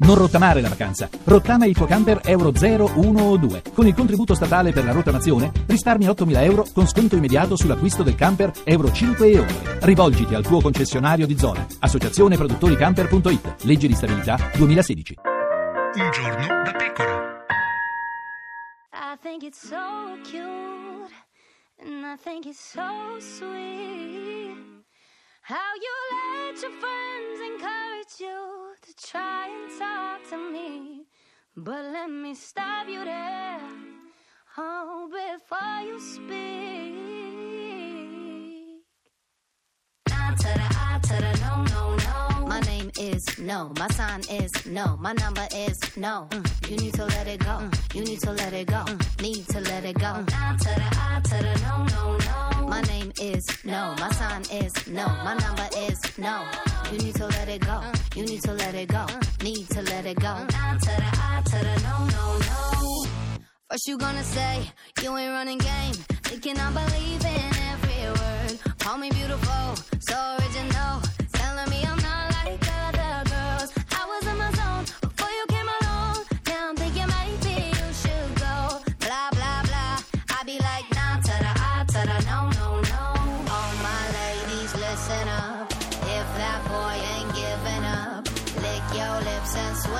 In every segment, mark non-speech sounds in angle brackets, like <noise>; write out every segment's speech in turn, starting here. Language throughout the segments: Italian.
Non rottamare la vacanza. Rottama il tuo camper Euro 0, 1 o 2. Con il contributo statale per la rottamazione risparmi 8.000 euro con sconto immediato sull'acquisto del camper Euro 5 e oltre. Rivolgiti al tuo concessionario di zona. Associazione Produttori Camper.it. Legge di stabilità 2016. Un giorno da pecora. I think it's so cute, and I think it's so sweet. How you let your friends encourage you to try But let me stop you there, oh, before you speak. I to the I to the no, no, no. My name is no. My sign is no. My number is no. Mm, You need to let it go. Mm, You need to let it go. Mm, Need to let it go. I to the I to the no, no, no. My name is no. My sign is no. My number is no. You need to let it go. You need to let it go. Need to let it go. No, no, no. First you gonna say you ain't running game. Thinking I believe in every word. Call me beautiful, so original.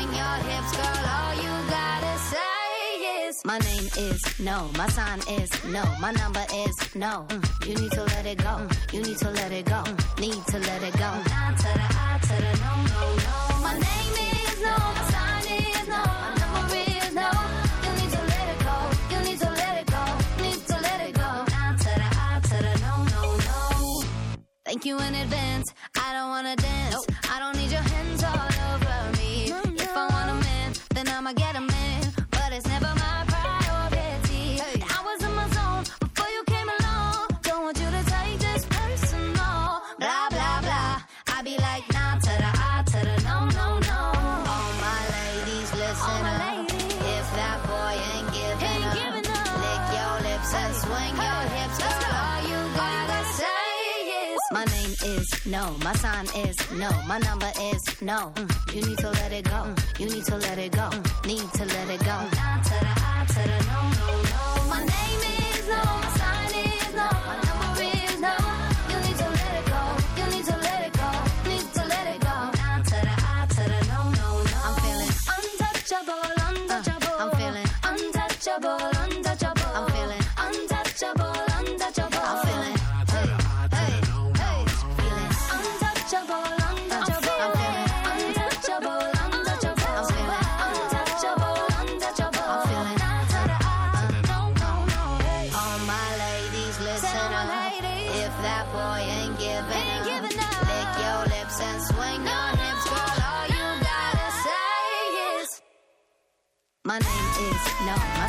Swing your hips, girl. All you gotta say is my name is no. My sign is no. My number is no. Mm, You need to let it go. Mm, You need to let it go. Mm, Need to let it go. I to the I to the no, no, no. My name is no. My sign is no. My number is no. You need to let it go. You need to let it go. Need to let it go. No, no, no. Thank you in advance. I don't is no. My sign is no. My number is no. Mm, You need to let it go. Mm, You need to let it go. Mm, Need to let it go. I to the to the no, no, no. My name is no. No,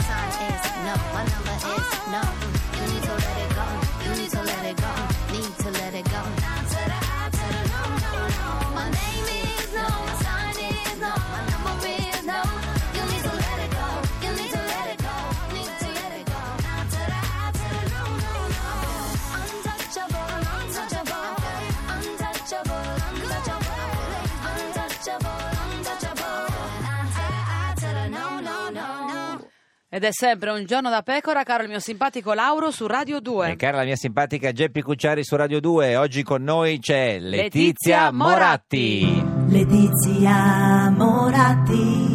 Ed è sempre un giorno da pecora, caro il mio simpatico Lauro su Radio 2. E cara la mia simpatica Geppi Cucciari su Radio 2, oggi con noi c'è Letizia, Letizia Moratti, Letizia Moratti.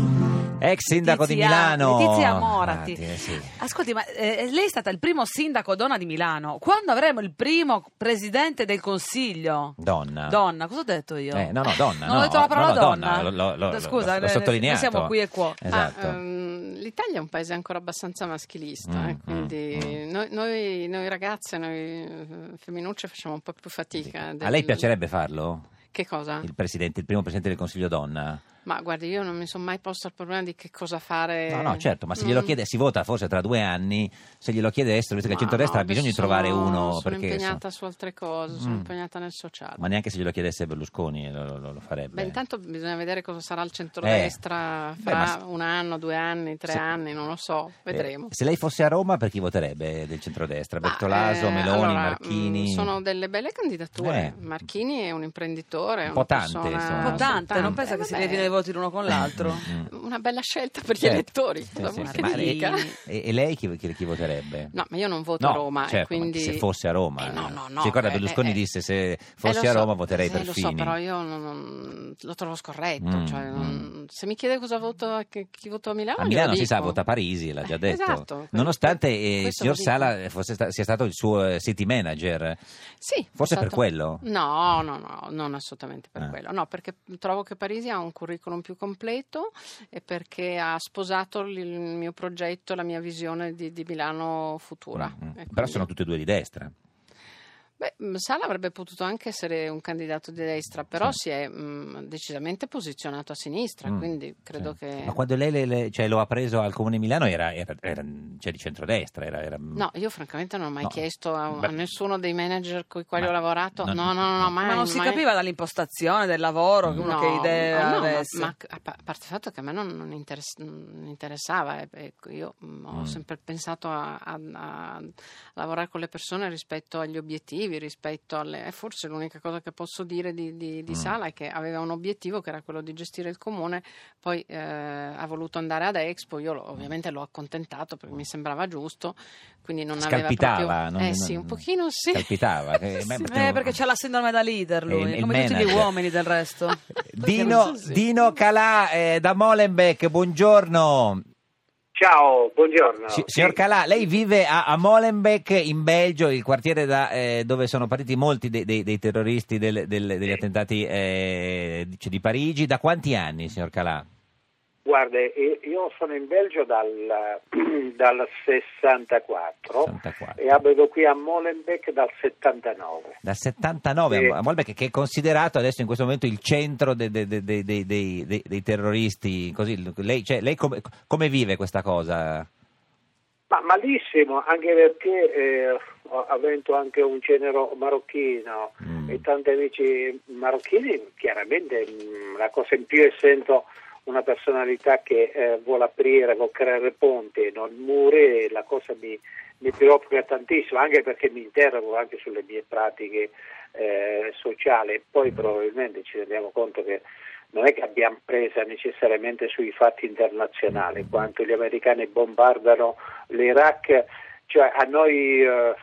Ex sindaco di Letizia- Milano. Letizia Moratti. eh sì. Ascolti, ma eh, lei è stata il primo sindaco donna di Milano. Quando avremo il primo presidente del consiglio? Donna. Donna, cosa ho detto io? Eh, no, no, donna. Non ho no, detto la parola no, no, donna. Lo, lo- lo- Scusa, l'ho eh, sottolineato. siamo qui e qua. Esatto. Ma, ehm, L'Italia è un paese ancora abbastanza maschilista, Mm, eh, quindi mm, Noi, noi, noi ragazze, noi eh, femminucce facciamo un po' più fatica. A del- lei piacerebbe farlo? Che cosa? Il, presidente, il primo presidente del Consiglio donna? Ma guardi, io non mi sono mai posto il problema di che cosa fare. No, no, certo, ma se glielo Mm. chiede, si vota forse tra due anni, se glielo chiedessero, visto che il centrodestra no, ha bisogno di trovare uno, Sono perché impegnata su altre cose, sono Mm. impegnata nel sociale. ma neanche se glielo chiedesse Berlusconi lo, lo- lo farebbe. Beh, intanto bisogna vedere cosa sarà il centrodestra Eh, beh, fra ma se- un anno, due anni, tre se- anni, non lo so, Eh, vedremo. se lei fosse a Roma, per chi voterebbe del centrodestra? Ma, Bertolaso, eh, Meloni, allora, Marchini? mm, Sono delle belle candidature. Eh. Marchini è un imprenditore, Un po' tante, persona- insomma. Un po' tante, non pensa Eh, che si devi voti l'uno con l'altro? Mm. Una bella scelta per gli Certo. elettori. Sì, sì, sì. lei-? E, e lei chi, chi- chi voterebbe? No, ma io non voto No, a Roma, certo, quindi... se fosse a Roma. Eh, no, no, no, Si ricorda eh, Berlusconi eh, disse se Eh, fossi lo a so, Roma voterei eh, per Lo so, Fini. però io non, non- lo trovo scorretto. Mm, cioè, non- se mi chiede cosa voto, che- chi voto a Milano, A Milano si sa, vota Parisi, l'ha già Eh, detto. esatto. Nonostante eh, il signor lo. Sala fosse sta- sia stato il suo eh, city manager. Sì, Forse è per stato- quello? No, no, no, non assolutamente per Ah. quello. No, perché trovo che Parisi ha un curriculum più completo e perché ha sposato il mio progetto, la mia visione di, di Milano futura. Mm, mm. E Però quindi- sono tutti e due di destra. Beh, mh, Sala avrebbe potuto anche essere un candidato di destra, però Sì. si è mh, decisamente posizionato a sinistra, Mm, quindi credo sì. che... Ma quando lei le- le- cioè, lo ha preso al Comune di Milano era, era- era- cioè, di centrodestra. Era, era- No, io francamente non ho mai No. chiesto a, Beh. a nessuno dei manager con i quali Ma ho lavorato. non- no, no, no, no, mai. Ma non si mai- capiva dall'impostazione del lavoro che uno No, che idee ma no, ma- avesse. ma a pa- a parte il fatto che a me non, non interess- non interessava, e- ecco, io mh, ho Mm. sempre pensato a, a- a lavorare con le persone rispetto agli obiettivi, rispetto alle... forse l'unica cosa che posso dire di, di- di Mm. Sala è che aveva un obiettivo che era quello di gestire il comune, poi eh, ha voluto andare ad Expo, io lo- ovviamente l'ho accontentato perché mi sembrava giusto, quindi non aveva Scalpitava, proprio... non- eh non- sì, un pochino sì. Scalpitava, che- <laughs> Sì, sì. Eh, perché c'ha la sindrome da leader lui, Eh, il- il come tutti gli uomini del resto. <laughs> Dino, Dino Calà eh, da Molenbeek, buongiorno. Ciao, buongiorno. Si- signor Calà, lei vive a, a Molenbeek in Belgio, il quartiere da, eh, dove sono partiti molti dei, dei- dei terroristi del- del- degli attentati eh, di, di Parigi. Da quanti anni, signor Calà? Guarda, io sono in Belgio dal, <clears throat> dal 64 64. e abito qui a Molenbeek dal 79. Dal 79 Sì. a Molenbeek, che è considerato adesso in questo momento il centro de- de- de- de- de- dei, dei- dei terroristi. Così, lei, cioè, lei come, come vive questa cosa? Ma malissimo, anche perché eh, avendo anche un genero marocchino Mm. e tanti amici marocchini, chiaramente mm, la cosa in più essendo una personalità che eh, vuole aprire, vuole creare ponti, non muri, la cosa mi, mi preoccupa tantissimo, anche perché mi interrogo anche sulle mie pratiche eh, sociali. Poi probabilmente ci rendiamo conto che non è che abbiamo presa necessariamente sui fatti internazionali, quanto gli americani bombardano l'Iraq, cioè a noi eh,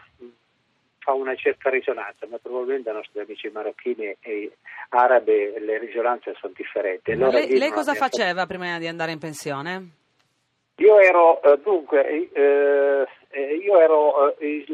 fa una certa risonanza, ma probabilmente ai nostri amici marocchini e arabi le risonanze sono differenti. Loro lei, lei cosa "Abbiamo fatto-" faceva prima di andare in pensione? Io ero eh, dunque eh, eh, io ero eh,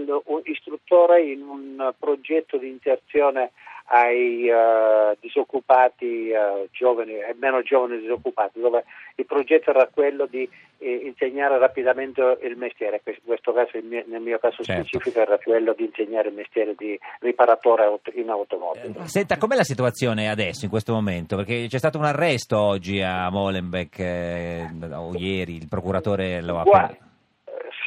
istruttore in un progetto di inserzione ai eh, disoccupati eh, giovani e meno giovani disoccupati, dove il progetto era quello di eh, insegnare rapidamente il mestiere, in questo caso mio- nel mio caso Certo. specifico era quello di insegnare il mestiere di riparatore in automobile. Senta, com'è la situazione adesso, in questo momento? Perché c'è stato un arresto oggi a Molenbeek, eh, o ieri, il procuratore lo ha... Guarda, eh,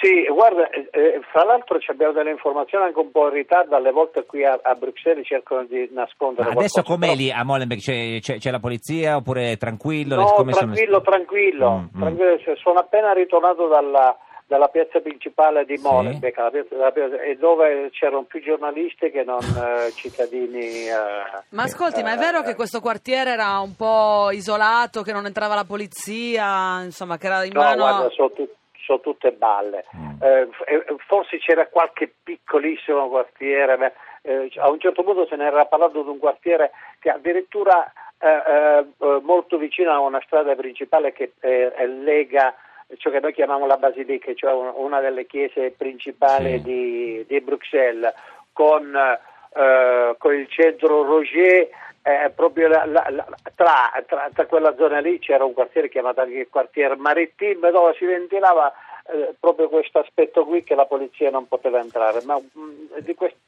sì, guarda, eh, eh, fra l'altro ci abbiamo delle informazioni anche un po' in ritardo, alle volte qui a, a Bruxelles cercano di nascondere Ma adesso qualcosa, com'è però- lì a Molenbeek? C'è, c'è- c'è la polizia oppure è tranquillo? No, come sono- tranquillo, tranquillo, Mm, mm. tranquillo, cioè, sono appena ritornato dalla, dalla piazza principale di Sì. Molenbeek, la piazza- la piazza- e dove c'erano più giornalisti che non <laughs> eh, cittadini. eh, Ma ascolti, ma è eh, vero che questo quartiere era un po' isolato, che non entrava la polizia, insomma, che era in No, mano... guarda, sono, tut- sono tutte balle. Mm. Eh, eh, forse c'era qualche piccolissimo quartiere, eh, a un certo punto se ne era parlato di un quartiere che addirittura eh, eh, eh, molto vicino a una strada principale che lega ciò che noi chiamiamo la Basilica, cioè un- una delle chiese principali Sì. di, di Bruxelles, con, con il centro Roger. Eh, proprio la- la- la- tra, tra- tra quella zona lì c'era un quartiere chiamato anche il quartiere Marittime dove si ventilava eh, proprio questo aspetto qui che la polizia non poteva entrare ma mm, di questo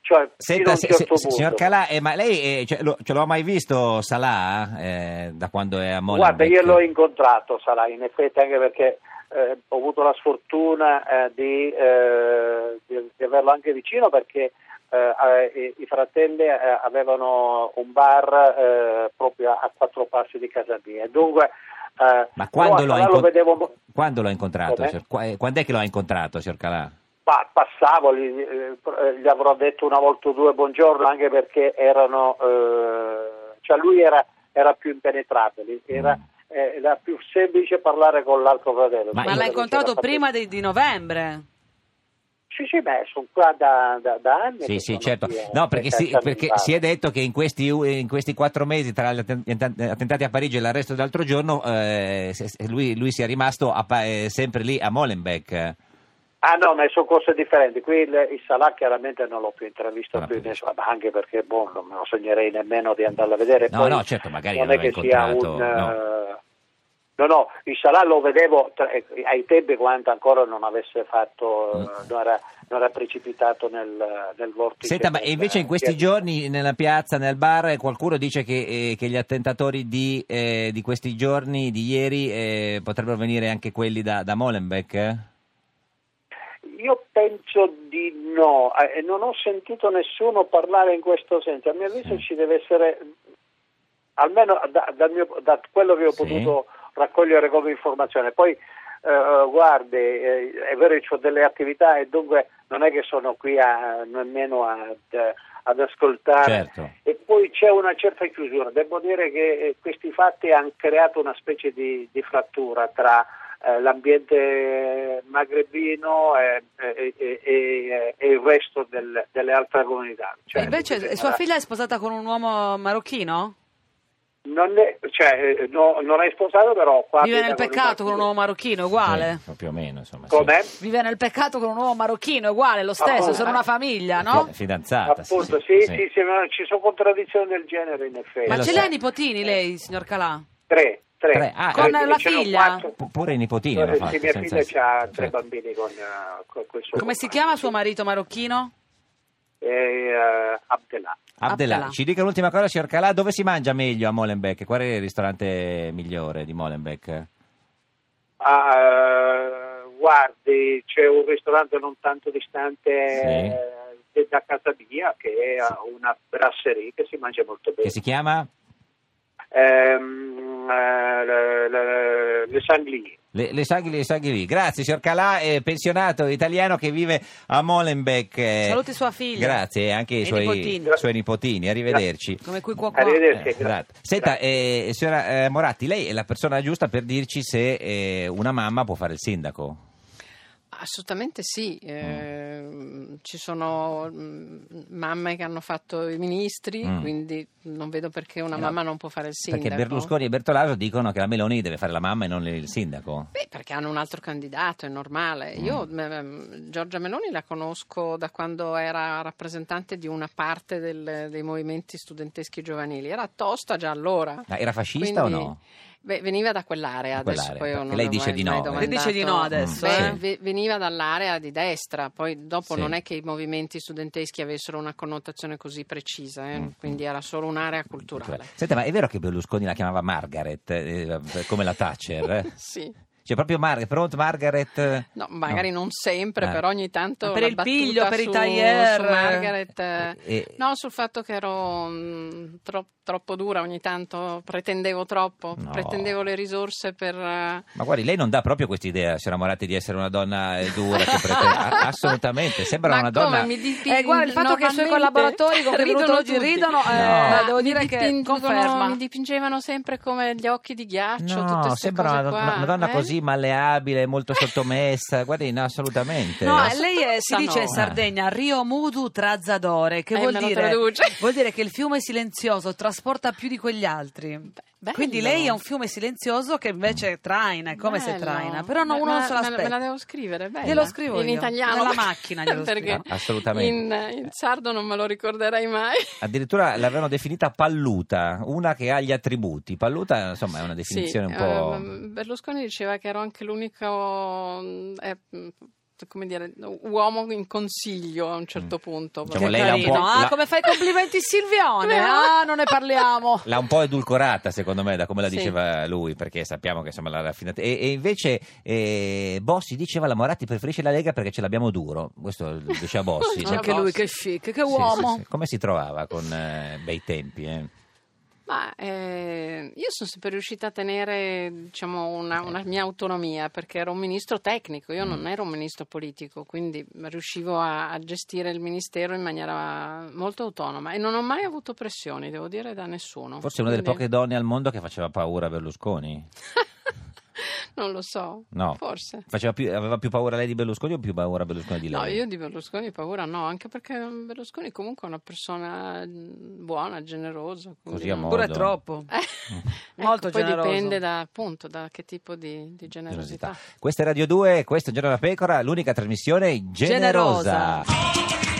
cioè Senta, se- certo se- punto signor Calà, eh, ma lei eh, cioè, lo, ce l'ho mai visto Salah eh, da quando è a Molenbeek? Guarda, io l'ho incontrato, Salah, in effetti, anche perché eh, ho avuto la sfortuna eh, di, di- di averlo anche vicino perché eh, eh, i fratelli eh, avevano un bar eh, proprio a quattro passi di casa mia. Dunque, eh, Ma quando lo, incont- vedevo quando l'ho incontrato? Eh, Quando è che l'ho incontrato, signor Calà? Pa- passavo, gli, gli avrò detto una volta o due buongiorno anche perché erano, eh, cioè lui era era più impenetrabile, era, eh, era più semplice parlare con l'altro fratello. Ma Ma io- l'ha incontrato prima di, di novembre. Sì, sì, beh, sono qua da, da- da anni. Sì, sì, certo. qui a- No, perché, si, perché si è detto che in questi, in questi quattro mesi, tra gli atten- attentati a Parigi e l'arresto dell'altro giorno, eh, lui, lui sia rimasto a eh, sempre lì a Molenbeek. Ah no, ma sono cose differenti. Qui il, il Salah chiaramente non l'ho più intravisto Ah, più nessuno, anche perché boh, non me lo sognerei nemmeno di andarlo a vedere. No, Poi no, certo, magari non è che sia un... no. eh, No, no, il Salah lo vedevo tra- eh, ai tempi quando ancora non avesse fatto, eh, non, era, non era precipitato nel, nel vortice. Senta, ma invece in questi giorni nella piazza, nel bar, qualcuno dice che, eh, che gli attentatori di, eh, di questi giorni, di ieri, eh, potrebbero venire anche quelli da, da Molenbeek? eh? Io penso di no, eh, non ho sentito nessuno parlare in questo senso. A mio avviso ci deve essere, almeno da, dal mio- da quello che ho Sì. potuto raccogliere come informazione. Poi, eh, guardi, eh, è vero che ho delle attività e dunque non è che sono qui a, nemmeno ad, ad ascoltare. Certo. E poi c'è una certa chiusura. Devo dire che eh, questi fatti hanno creato una specie di, di frattura tra eh, l'ambiente magrebino e, e- e- e- il resto del- delle altre comunità. Cioè, E invece sua figlia è sposata con un uomo marocchino? Non è, cioè, eh, no- non è sposato, però qua Vive nel peccato con un uomo marocchino, uguale. Sì, più o meno, insomma. sì. Com'è? Vive nel peccato con un uomo marocchino, uguale, lo stesso, Oh, sono una famiglia, no? Fi- Fidanzata. Appunto, sì, sì, sì, ma ci sono contraddizioni del genere in effetti. Ma ce so. li ha i nipotini lei, signor Calà? Tre, tre. Ah, Con Tre, la figlia? quattro. Pu- Pure i nipotini sì, fatto. mia figlia ha tre bambini con, eh, con quel suo Come si chiama suo marito marocchino? Eh, eh, Abdelà. Abdelà, Abdelà. ci dica l'ultima cosa, signor Calà, dove si mangia meglio a Molenbeek? Qual è il ristorante migliore di Molenbeek? Ah, eh, guardi, c'è un ristorante non tanto distante Sì. eh, da casa mia che è eh, una brasserie che si mangia molto bene. Che si chiama? Ehm, eh, le, le, le Sangli. Le, le saghi, le saghi lì. Grazie, signor Calà, eh, pensionato italiano che vive a Molenbeek. eh. Saluti sua figlia. Grazie, e anche i suoi nipotini. suoi nipotini. Arrivederci. Come qui qua qua. Arrivederci. Eh, grazie. Senta, eh, signora eh, Moratti, lei è la persona giusta per dirci se eh, una mamma può fare il sindaco. Assolutamente sì, eh, ci sono mm, mamme che hanno fatto i ministri, Mm. quindi non vedo perché una Eh no, mamma non può fare il sindaco. Perché Berlusconi e Bertolaso dicono che la Meloni deve fare la mamma e non il sindaco. Beh, perché hanno un altro candidato, è normale. Mm. Io m- Giorgia Meloni la conosco da quando era rappresentante di una parte del- dei movimenti studenteschi giovanili. Era tosta già allora. Ma era fascista Quindi- o no? Beh, veniva da quell'area, Da adesso quell'area, poi lei dice mai- no, eh. domandato. Lei dice di no adesso, Beh, eh? ve- veniva dall'area di destra, poi dopo Sì. non è che i movimenti studenteschi avessero una connotazione così precisa, eh, Mm. quindi era solo un'area culturale. Senta, ma è vero che Berlusconi la chiamava Margaret, eh, come la Thatcher? eh? <laughs> Sì. Cioè proprio Mar- pronto Margaret? No, magari non sempre, Ah. però ogni tanto Ma per il piglio, per i su, tailleur. su Margaret, eh, Eh, no, sul fatto che ero mm, tro- troppo dura ogni tanto, pretendevo troppo, No. pretendevo le risorse per... eh, Ma guardi, lei non dà proprio quest'idea, signora Moratti, di essere una donna eh, dura che pretende... <laughs> assolutamente, sembra Ma una come donna... mi dipi- Eh, guarda, il fatto che i suoi collaboratori <laughs> con ridono oggi ridono, eh, No. devo Mi dire che dipingono- conferma. Mi dipingevano sempre come gli occhi di ghiaccio, tutte No, queste sembra cose una, qua. una- donna eh? Così malleabile, molto sottomessa. <laughs> Guardi, no, assolutamente. No, lei è- si dice in. Sardegna Rio Mudu Trazzadore, che Eh, vuol dire, vuol dire che il fiume silenzioso trasporta più di quegli altri. Bello. Quindi lei è un fiume silenzioso che invece traina, è come se Bello. traina, però no, uno non se me, me l'aspetta. la devo scrivere, bella. Glielo scrivo in io, italiano. nella macchina glielo <laughs> scrivo. Assolutamente. In, in sardo non me lo ricorderei mai. <laughs> Addirittura l'avevano definita palluta, una che ha gli attributi. Palluta, insomma, è una definizione Sì, un po'... ehm, Berlusconi diceva che ero anche l'unico eh, come dire, uomo in consiglio a un certo punto. Diciamo, lei l'ha un po'- Ah, la- come fai i complimenti Silvione? <laughs> Ah, non ne parliamo. <laughs> L'ha un po' edulcorata, secondo me, da come la Sì. diceva lui, perché sappiamo che insomma l'ha raffinata. E, e invece eh, Bossi diceva la Moratti preferisce la Lega perché ce l'abbiamo duro. Questo lo diceva <laughs> Bossi. Ciao, Anche lui Bossi. che chic, che Sì, uomo. sì, sì. Come si trovava con eh, bei tempi? eh? Ma eh, io sono sempre riuscita a tenere diciamo, una, una mia autonomia perché ero un ministro tecnico, io Mm. non ero un ministro politico, quindi riuscivo a, a gestire il ministero in maniera molto autonoma e non ho mai avuto pressioni, devo dire, da nessuno. Forse una delle Quindi- poche donne al mondo che faceva paura a Berlusconi. <laughs> Non lo so, No. forse. Faceva più- aveva più paura lei di Berlusconi o più paura Berlusconi di lei? No, io di Berlusconi paura no, anche perché Berlusconi comunque è una persona mm, buona, generosa. Così a modo. Pure troppo. <laughs> Ecco, Molto poi generoso. dipende da, appunto da che tipo di, di generosità. Questa è Radio 2, questo è Giorno da Pecora, l'unica trasmissione generosa. Generosa.